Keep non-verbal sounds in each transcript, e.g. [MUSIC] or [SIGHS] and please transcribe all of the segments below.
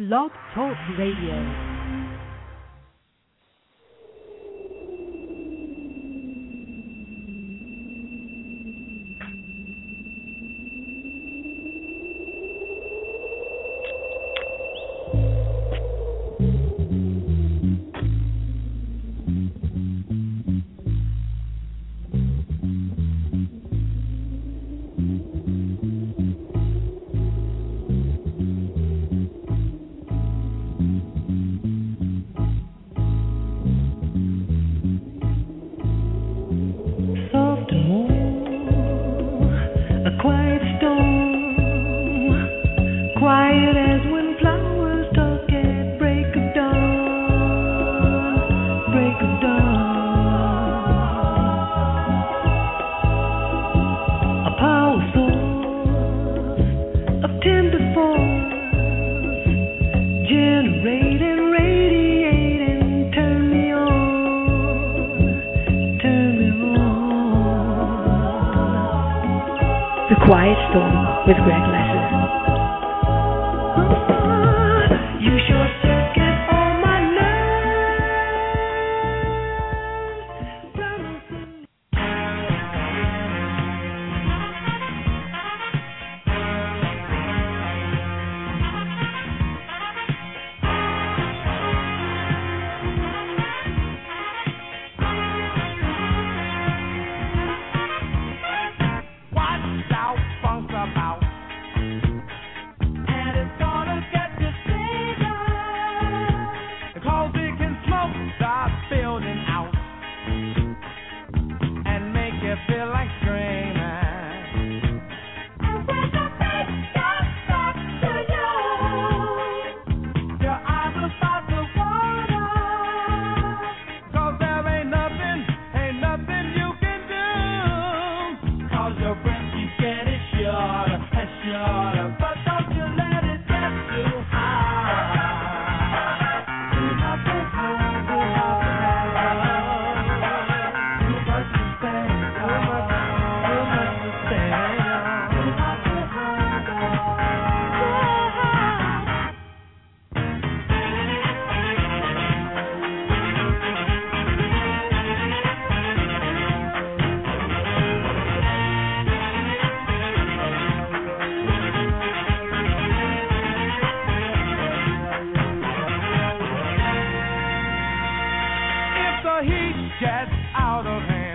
Blog Talk Radio. heat gets out of hand.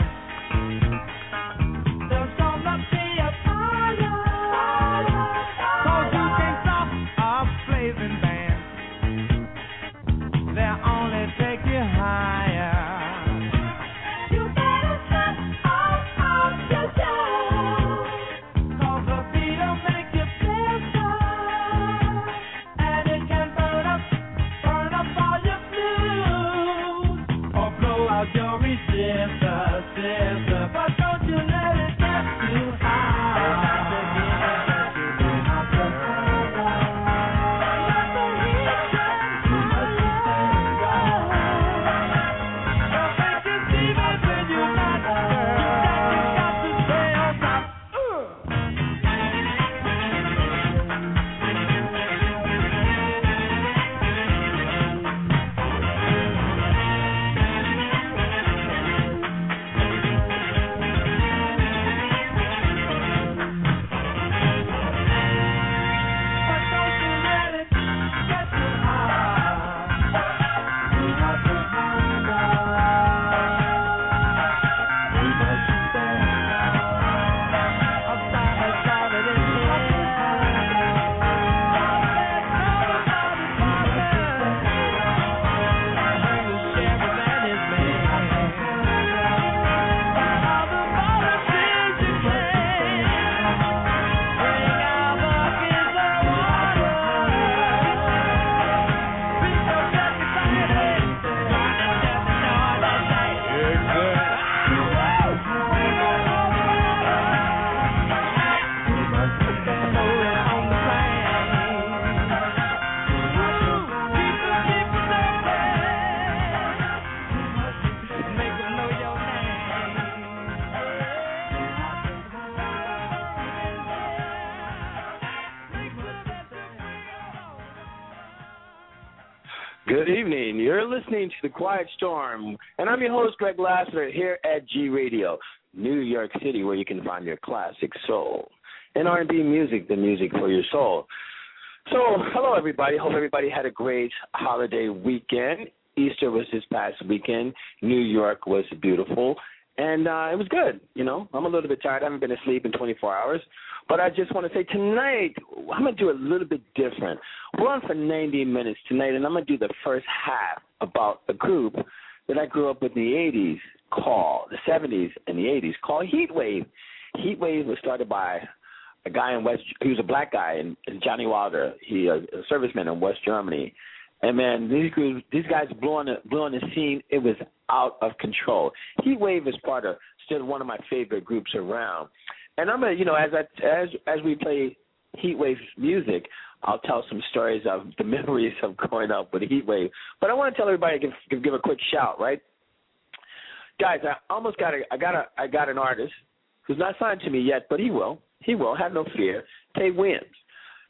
Listening to The Quiet Storm, and I'm your host, Greg Lassiter, here at G Radio, New York City, where you can find your classic soul and R&B music, the music for your soul. So, hello, everybody. Hope everybody had a great holiday weekend. Easter was this past weekend. New York was beautiful, and uh, it was good. You know, I'm a little bit tired. I haven't been asleep in 24 hours, but I just want to say tonight I'm gonna do a little bit different. We're on for 90 minutes tonight, and I'm gonna do the first half about a group that I grew up with in the 80s called the 70s and the 80s called Heatwave. Heatwave was started by a guy in West. He was a black guy, and, Johnny Wilder. He a, a serviceman in West Germany. And man, these groups, these guys blew on the blew on the scene. It was out of control. Heatwave is part of still one of my favorite groups around. And I'm gonna, you know, as I as as we play Heatwave music, I'll tell some stories of the [LAUGHS] memories of growing up with Heatwave. But I want to tell everybody, to give give a quick shout, right? Guys, I almost got a, I got a, I got an artist who's not signed to me yet, but he will. He will. Have no fear. Tay Williams.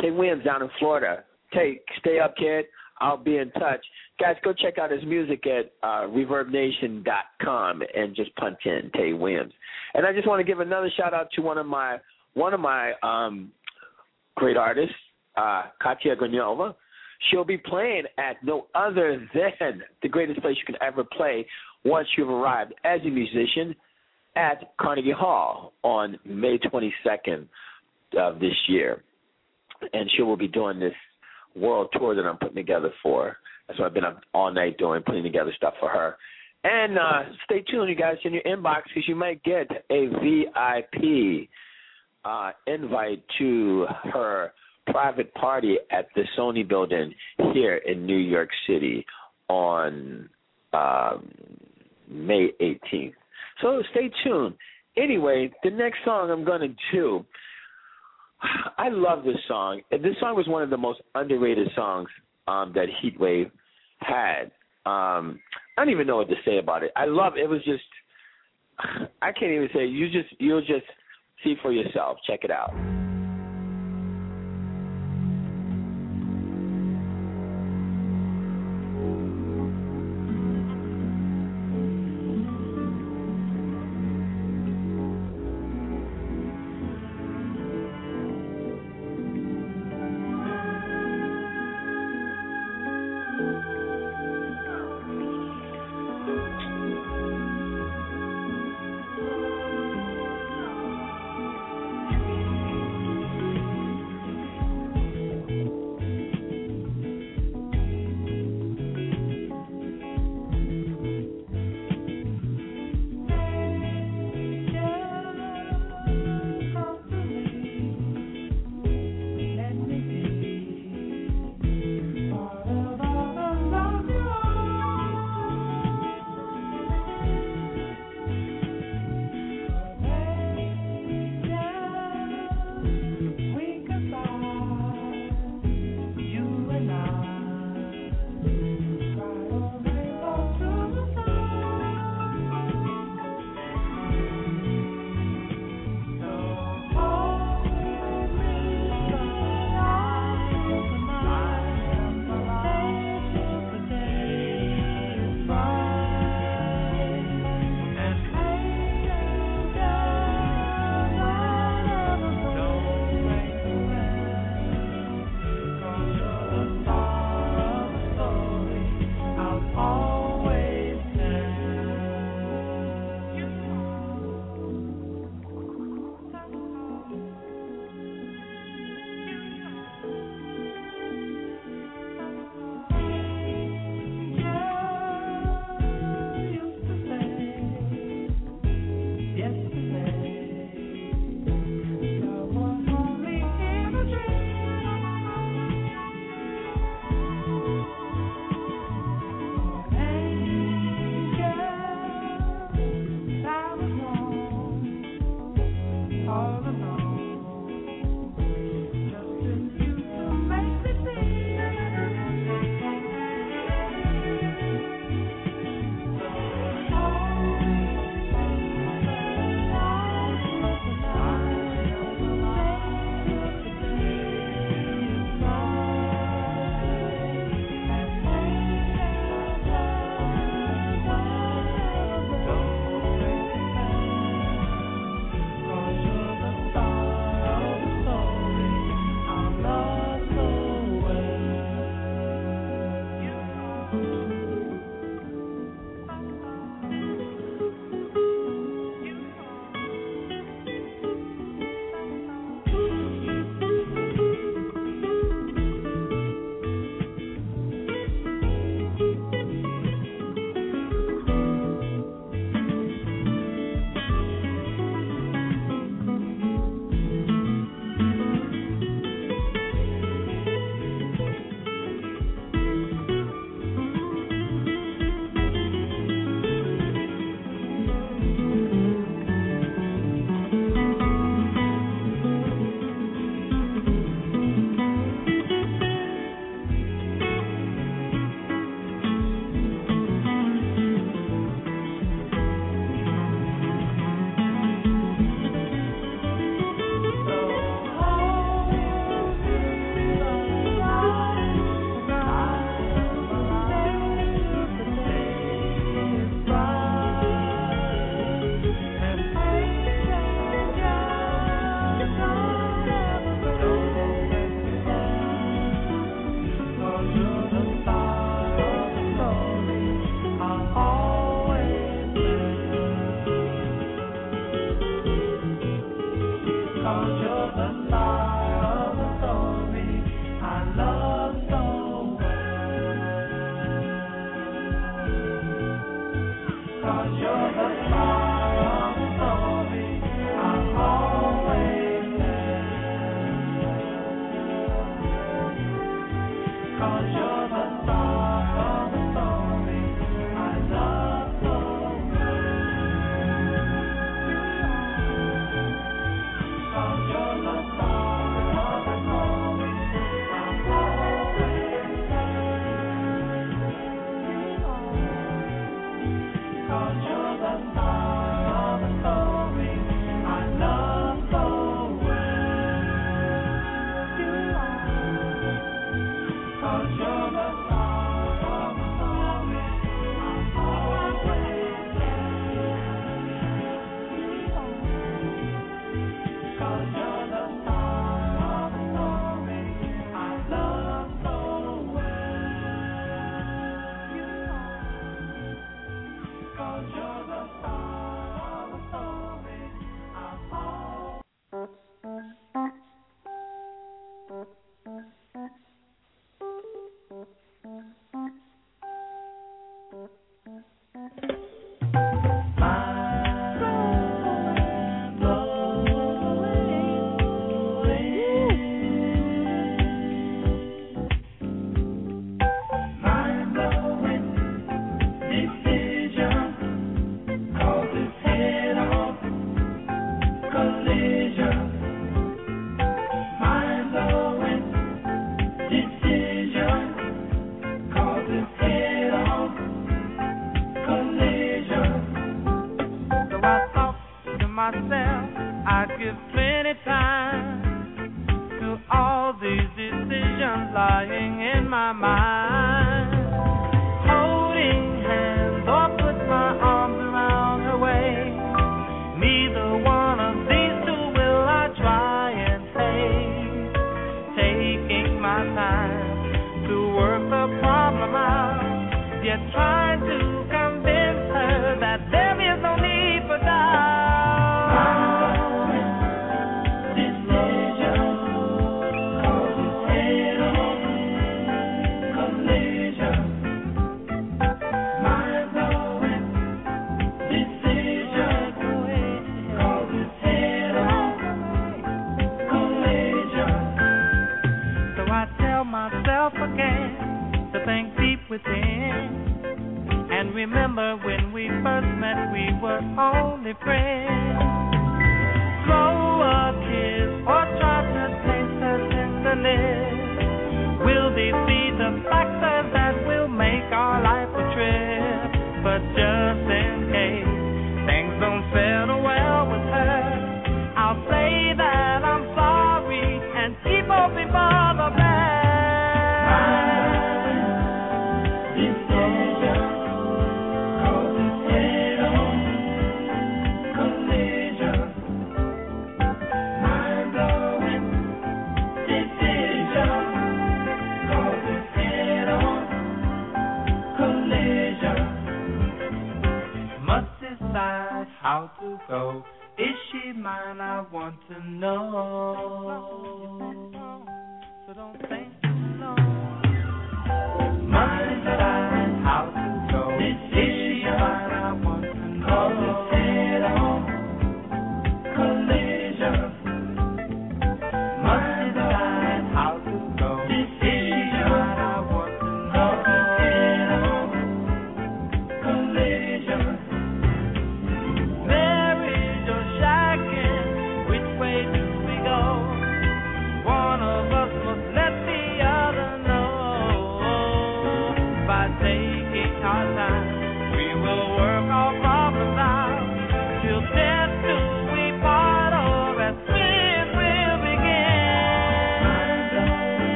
Tay Williams down in Florida. Tay, stay up, kid. I'll be in touch. Guys, go check out his music at uh, ReverbNation.com and just punch in Tay Williams. And I just want to give another shout out to one of my one of my um, great artists, uh, Katya Gonova. She'll be playing at no other than the greatest place you can ever play once you've arrived as a musician at Carnegie Hall on May 22nd of this year. And she will be doing this world tour that I'm putting together for. That's what I've been up all night doing, putting together stuff for her. And uh, stay tuned, you guys, in your inbox because you might get a VIP uh, invite to her private party at the Sony building here in New York City on um, May 18th. So stay tuned. Anyway, the next song I'm going to do [SIGHS] I love this song. This song was one of the most underrated songs um, that Heatwave had. Um, I don't even know what to say about it. I love it. Was just [SIGHS] I can't even say. You just you'll just see for yourself. Check it out.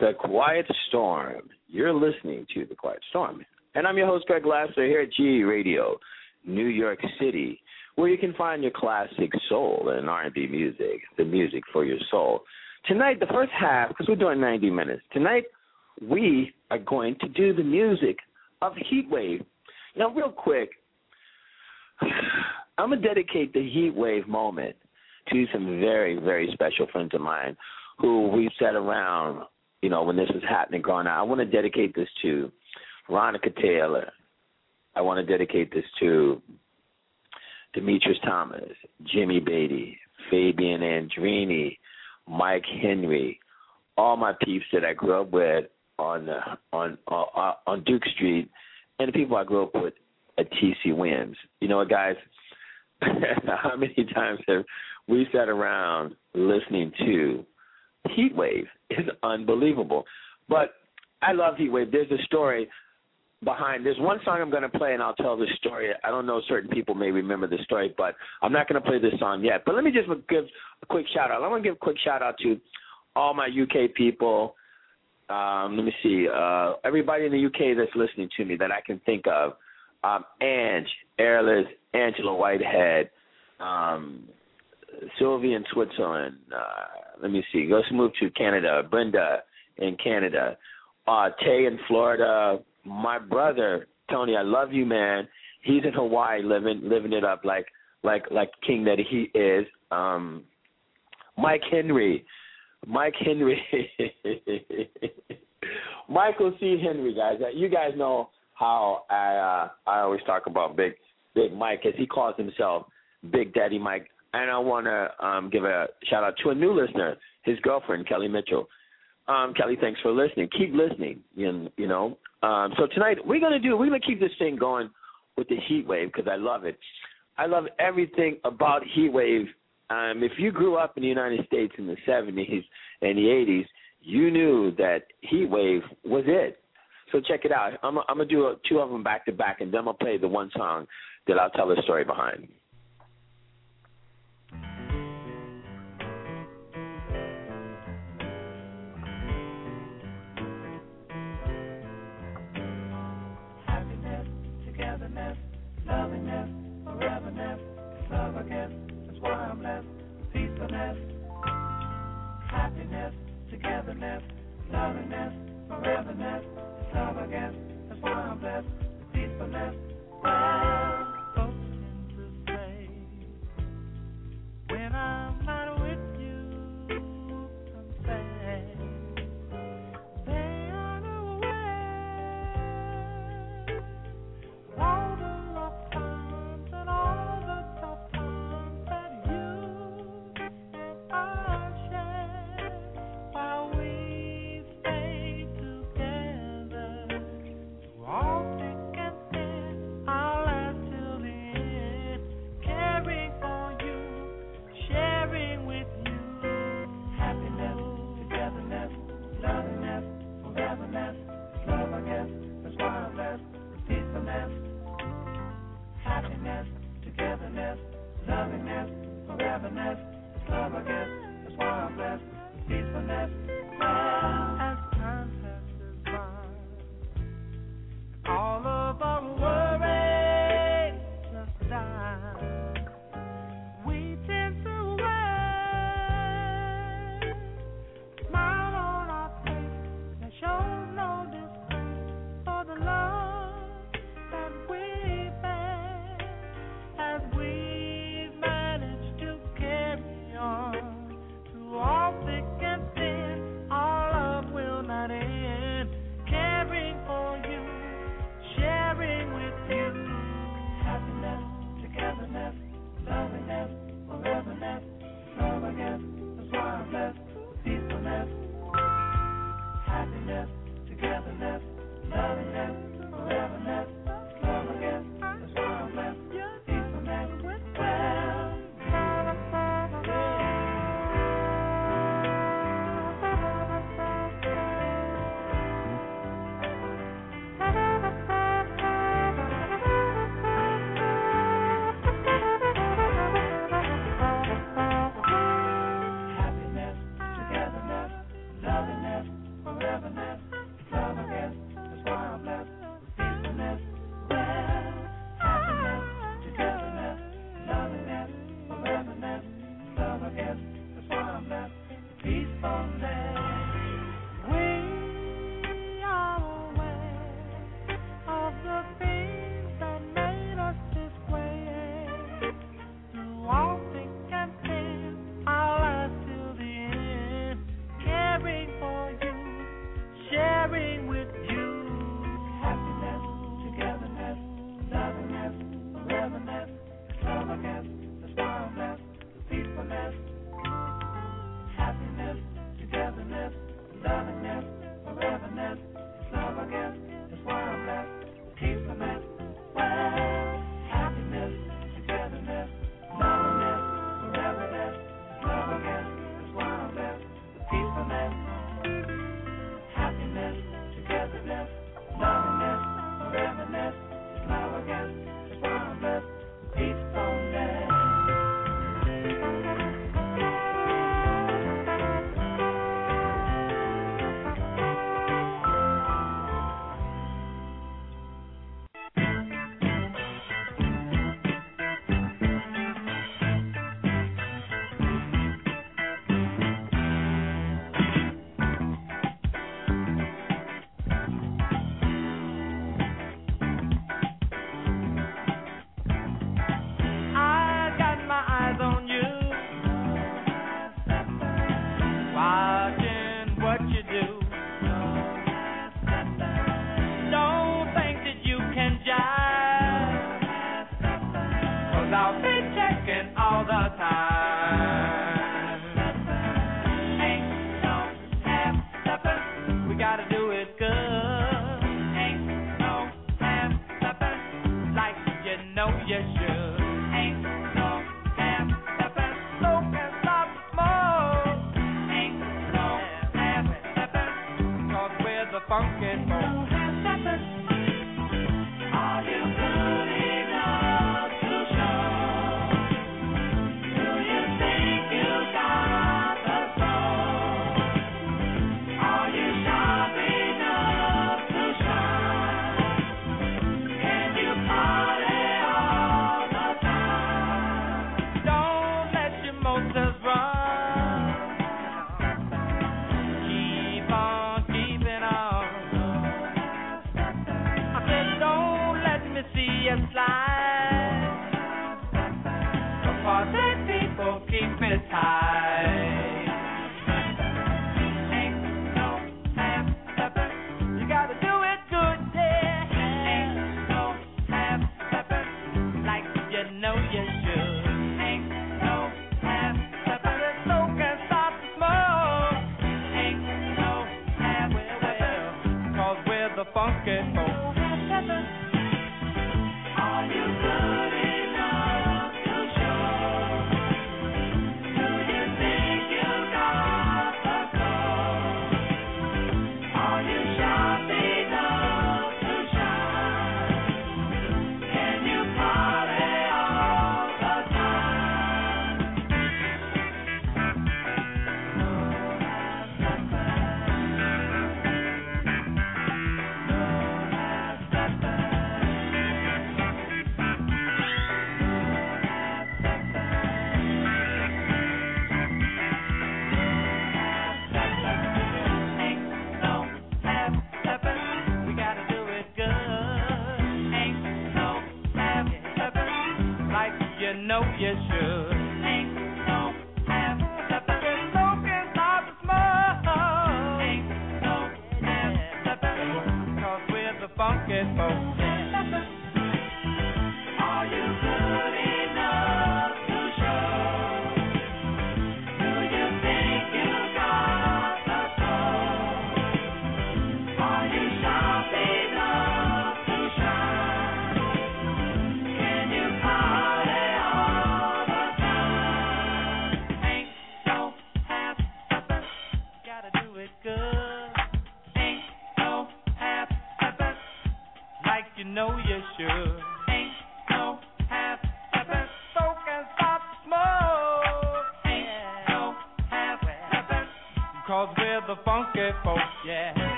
The Quiet Storm. You're listening to The Quiet Storm. And I'm your host, Greg Lassiter, here at G Radio, New York City, where you can find your classic soul and R&B music, the music for your soul. Tonight, the first half, because we're doing 90 minutes, tonight we are going to do the music of Heatwave. Now, real quick, I'm going to dedicate the Heatwave moment to some very, very special friends of mine who we've sat around, you know, when this was happening going up. I want to dedicate this to Veronica Taylor. I want to dedicate this to Demetrius Thomas, Jimmy Beatty, Fabian Andrini, Mike Henry, all my peeps that I grew up with on uh, on uh, on Duke Street, and the people I grew up with at TC Williams. You know what, guys? [LAUGHS] How many times have we sat around listening to Heatwave? is unbelievable. But I love Heatwave. There's a story behind. There's one song I'm going to play, and I'll tell the story. I don't know certain people may remember the story, but I'm not going to play this song yet. But let me just give a quick shout out. I want to give a quick shout out to all my UK people. Um, let me see. Uh, everybody in the UK that's listening to me that I can think of. Um, Ange, Airless, Angela Whitehead, um, Sylvie in Switzerland. Uh, let me see. Let's move to Canada. Brenda in Canada. Uh, Tay in Florida my brother Tony, I love you, man. He's in Hawaii, living living it up like like like king that he is. Um, Mike Henry, Mike Henry, [LAUGHS] Michael C. Henry, guys. You guys know how I uh, I always talk about Big Big Mike as he calls himself Big Daddy Mike. And I want to um, give a shout out to a new listener, his girlfriend Kelly Mitchell. Um, Kelly, thanks for listening. Keep listening. You, you know. Um, so tonight we're gonna do. We're gonna keep this thing going with the Heatwave because I love it. I love everything about Heatwave. Um, if you grew up in the United States in the 70s and the 80s, you knew that Heatwave was it. So check it out. I'm, I'm gonna do a, two of them back to back, and then I'll play the one song that I'll tell the story behind. Happiness, togetherness, lovingness, foreverness, love again. That's why I'm blessed, peacefulness. Well,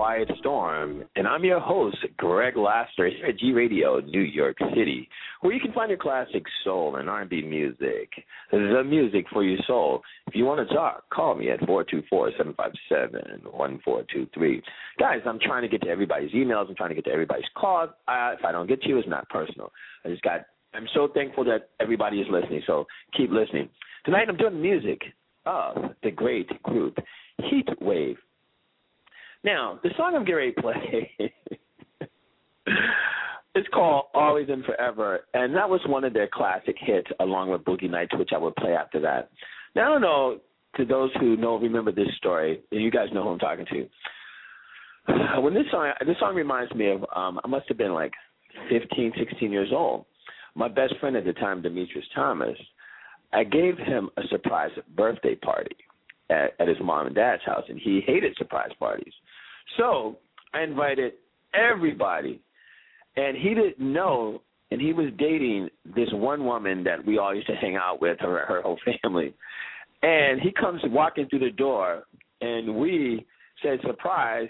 Quiet Storm, and I'm your host, Greg Laster, here at G Radio, New York City, where you can find your classic soul and R&B music, the music for your soul. If you want to talk, call me at 424-757-1423. Guys, I'm trying to get to everybody's emails. I'm trying to get to everybody's calls. If I don't get to you, it's not personal. I just got. I'm so thankful that everybody is listening, so keep listening. Tonight, I'm doing music of the great group Heat Wave. Now, the song I'm getting ready to play [LAUGHS] is called Always and Forever, and that was one of their classic hits along with Boogie Nights, which I would play after that. Now, I don't know, to those who know, remember this story, and you guys know who I'm talking to. [SIGHS] When this song, this song reminds me of, um, I must have been like 15, 16 years old. My best friend at the time, Demetrius Thomas, I gave him a surprise birthday party at, at his mom and dad's house, and he hated surprise parties. So I invited everybody, and he didn't know, and he was dating this one woman that we all used to hang out with, her her whole [LAUGHS] family. And he comes walking through the door, and we said surprise,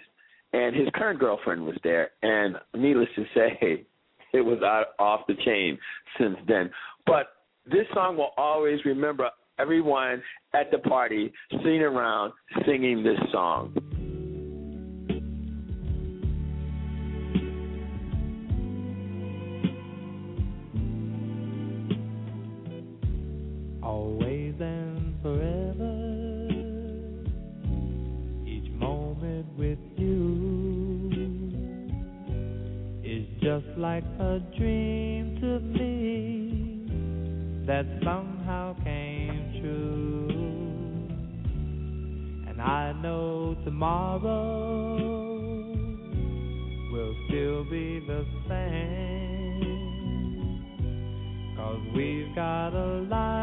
and his current girlfriend was there, and needless to say, [LAUGHS] it was out off the chain since then. But this song will always remember everyone at the party sitting around singing this song. A dream to me that somehow came true. And I know tomorrow will still be the same. Cause we've got a life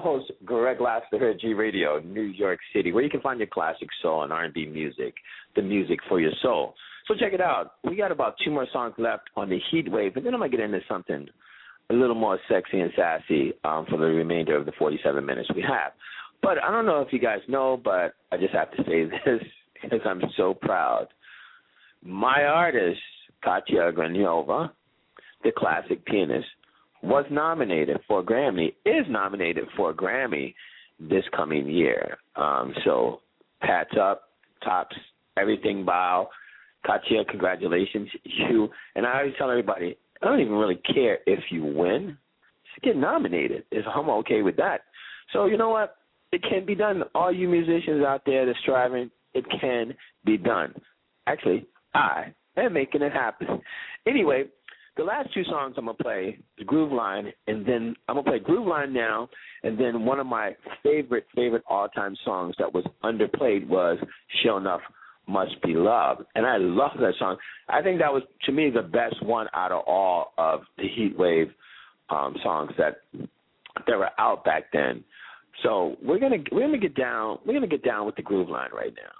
your host, Greg Laster here at G Radio, New York City, where you can find your classic soul and R&B music, the music for your soul. So check it out. We got about two more songs left on the heat wave, and then I'm going to get into something a little more sexy and sassy um, for the remainder of the 47 minutes we have. But I don't know if you guys know, but I just have to say [LAUGHS] this because I'm so proud. My artist, Katya Granova, the classic pianist, was nominated for a Grammy, is nominated for a Grammy this coming year. Um, so hats up, tops, everything bow. Katya, congratulations. You and I always tell everybody, I don't even really care if you win. just get nominated. If I'm okay with that. So you know what? It can be done. All you musicians out there that's striving, it can be done. Actually, I am making it happen. Anyway, the last two songs I'm gonna play is Groove Line, and then I'm gonna play Groove Line now, and then one of my favorite favorite all time songs that was underplayed was Sure Enough Must Be Love, and I love that song. I think that was to me the best one out of all of the Heat Wave um, songs that that were out back then. So we're gonna we're gonna get down we're gonna get down with the Groove Line right. Now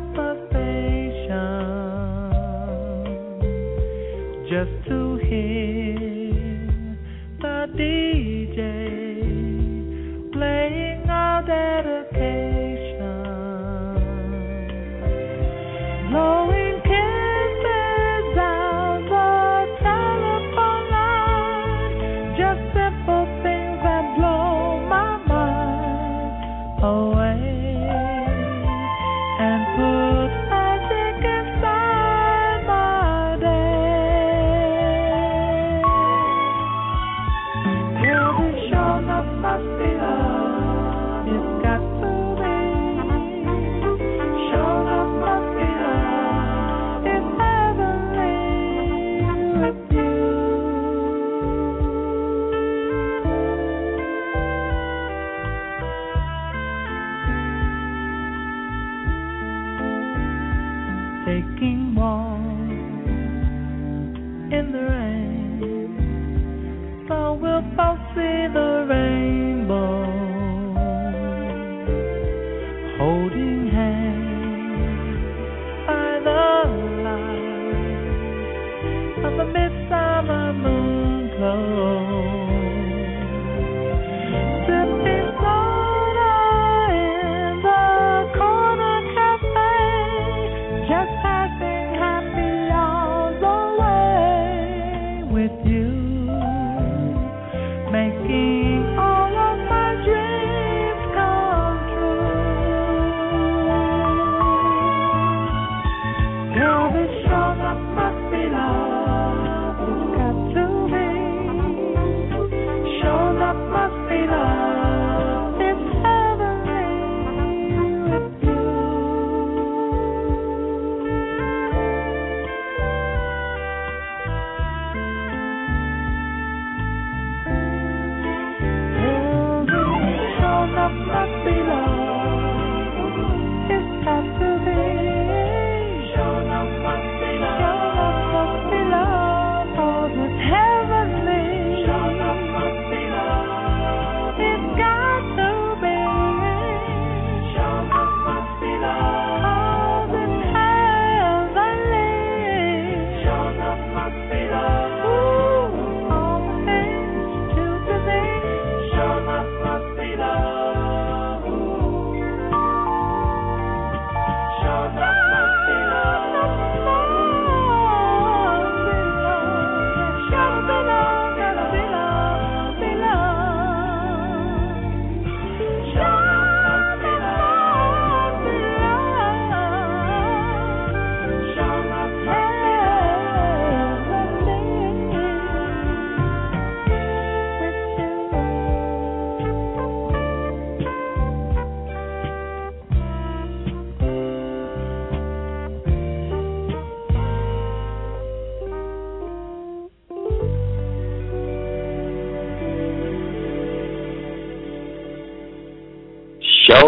up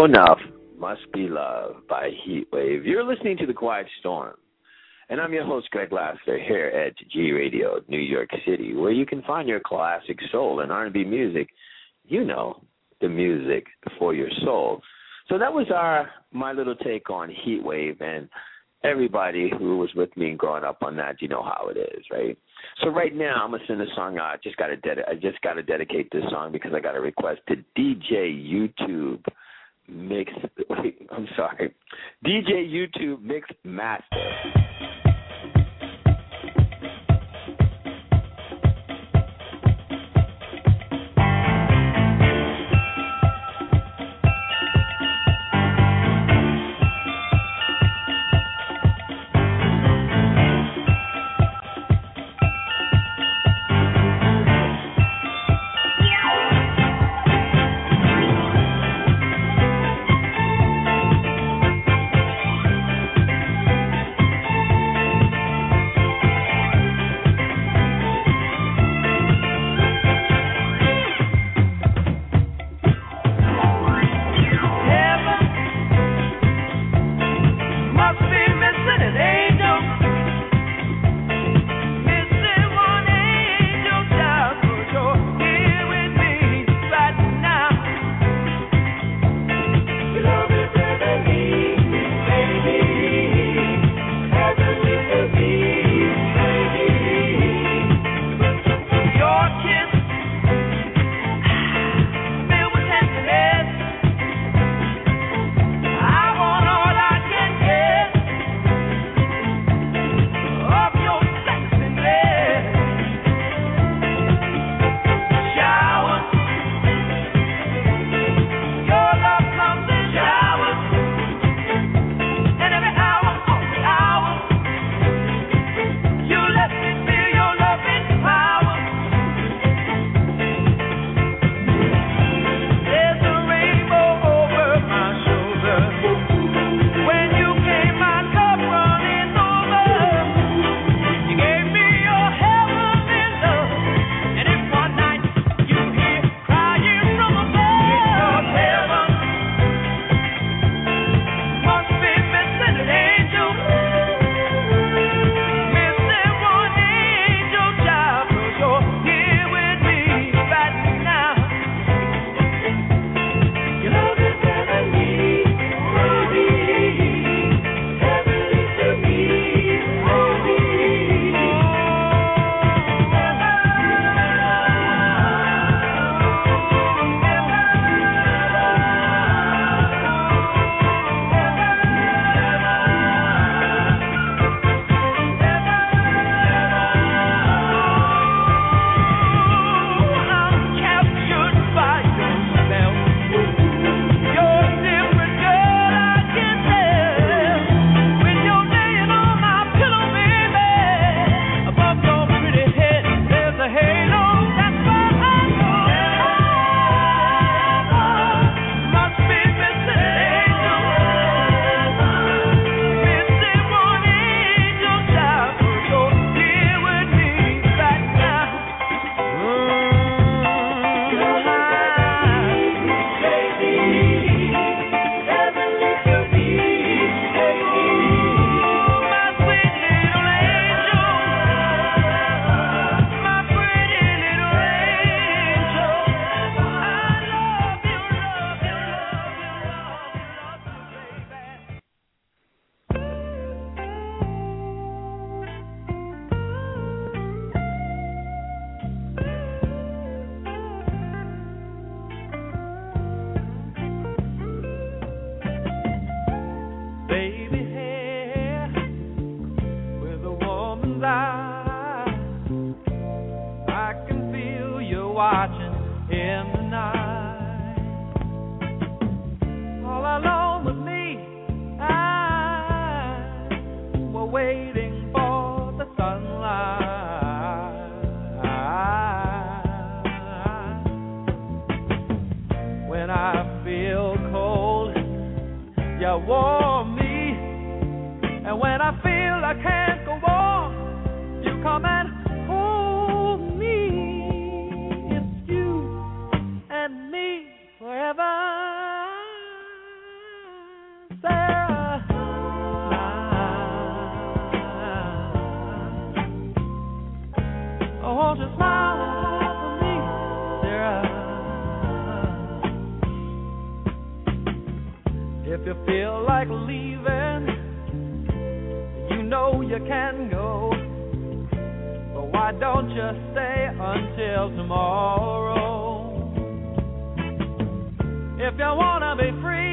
Enough Must Be Love by Heatwave. You're listening to The Quiet Storm. And I'm your host, Greg Laster, here at G Radio, New York City, where you can find your classic soul and R&B music. You know, the music for your soul. So that was our my little take on Heatwave, and everybody who was with me growing up on that, you know how it is, right? So right now, I'm gonna send a song out. I just gotta dedi- I just gotta dedicate this song because I got a request to DJ YouTube Mix. [LAUGHS] Wait, I'm sorry, DJ YouTube Mix Master. And when I feel I can't go on, you come and hold me. It's you and me forever. Sarah. Oh, won't you smile? if you feel like leaving you can go. But why don't you stay until tomorrow? If you wanna be free.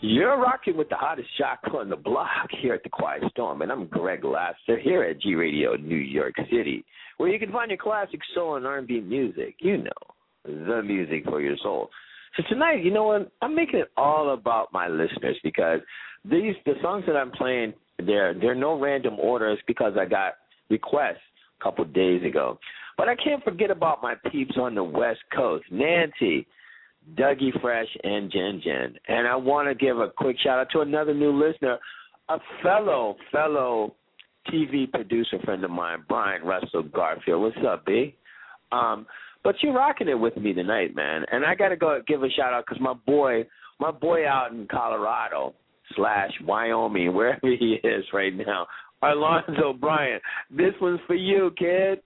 You're rocking with the hottest shot on the block here at the Quiet Storm, and I'm Greg Lassiter here at G Radio New York City, where you can find your classic soul and R&B music. You know, the music for your soul. So tonight, you know what? I'm making it all about my listeners because these the songs that I'm playing, they're they're no random orders because I got requests a couple days ago. But I can't forget about my peeps on the West Coast, Nancy. Dougie Fresh and Jen Jen. And I want to give a quick shout out to another new listener, a fellow, fellow TV producer friend of mine, Brian Russell Garfield. What's up, B? Um, but you're rocking it with me tonight, man. And I got to go give a shout out because my boy, my boy out in Colorado slash Wyoming, [LAUGHS] wherever he is right now, Alonzo Bryant. This one's for you, kid.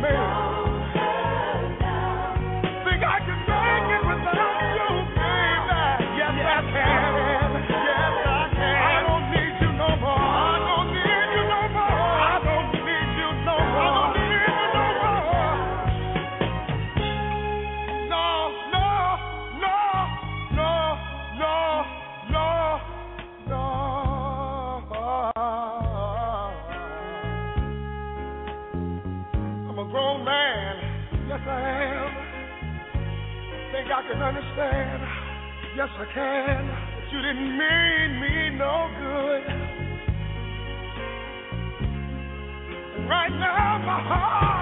baby. understand. Yes, I can. But you didn't mean me no good. Right now, my heart.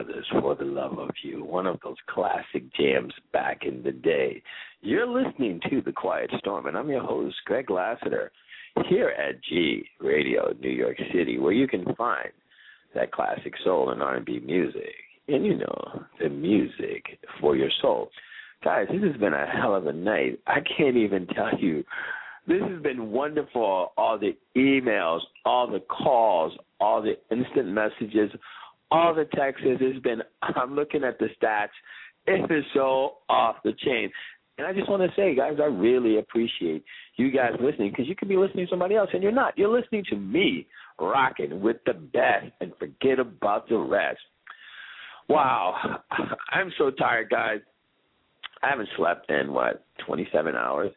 Isley Brothers for the Love of You, one of those classic jams back in the day. You're listening to The Quiet Storm, and I'm your host, Greg Lassiter, here at G Radio, New York City, where you can find that classic soul and R&B music, and you know, the music for your soul. Guys, this has been a hell of a night. I can't even tell you. This has been wonderful. All the emails, all the calls, all the instant messages, all the texts. It's been, I'm looking at the stats. It is so off the chain. And I just want to say, guys, I really appreciate you guys listening because you could be listening to somebody else and you're not. You're listening to me rocking with the best and forget about the rest. Wow. [SIGHS] I'm so tired, guys. I haven't slept in, what, 27 hours?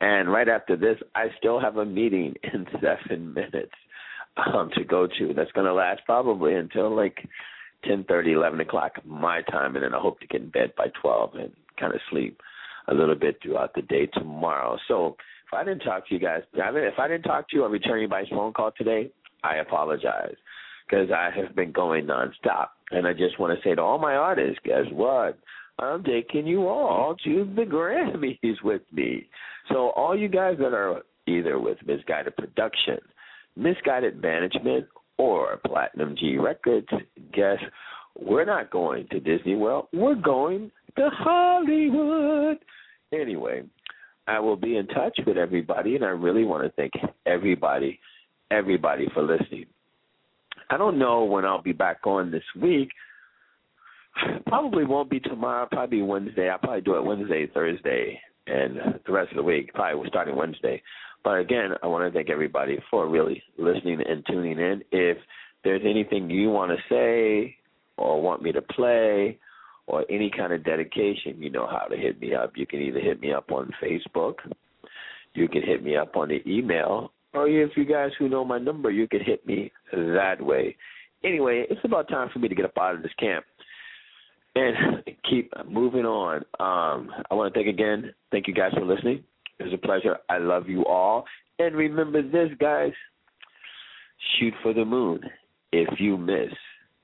And right after this, I still have a meeting in [LAUGHS] seven minutes um, to go to. That's going to last probably until like ten thirty, eleven o'clock my time, and then I hope to get in bed by 12 and kind of sleep a little bit throughout the day tomorrow. So if I didn't talk to you guys, if I didn't talk to you or return anybody's phone call today, I apologize because I have been going nonstop. And I just want to say to all my artists, guess what? I'm taking you all to the Grammys with me. So all you guys that are either with Misguided Production, Misguided Management, or Platinum G Records, guess we're not going to Disney World. We're going to Hollywood. Anyway, I will be in touch with everybody, and I really want to thank everybody, everybody for listening. I don't know when I'll be back on this week. Probably won't be tomorrow. Probably Wednesday. I'll probably do it Wednesday, Thursday, and the rest of the week. Probably starting Wednesday. But again, I want to thank everybody for really listening and tuning in. If there's anything you want to say or want me to play or any kind of dedication, you know how to hit me up. You can either hit me up on Facebook, you can hit me up on the email, or if you guys who know my number, you can hit me that way. Anyway, it's about time for me to get up out of this camp and keep moving on. Um, I want to thank again, thank you guys for listening. It was a pleasure. I love you all. And remember this, guys shoot for the moon. If you miss,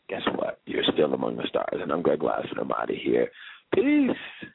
guess what? You're still among the stars. And I'm Greg Glass, and I'm out of here. Peace.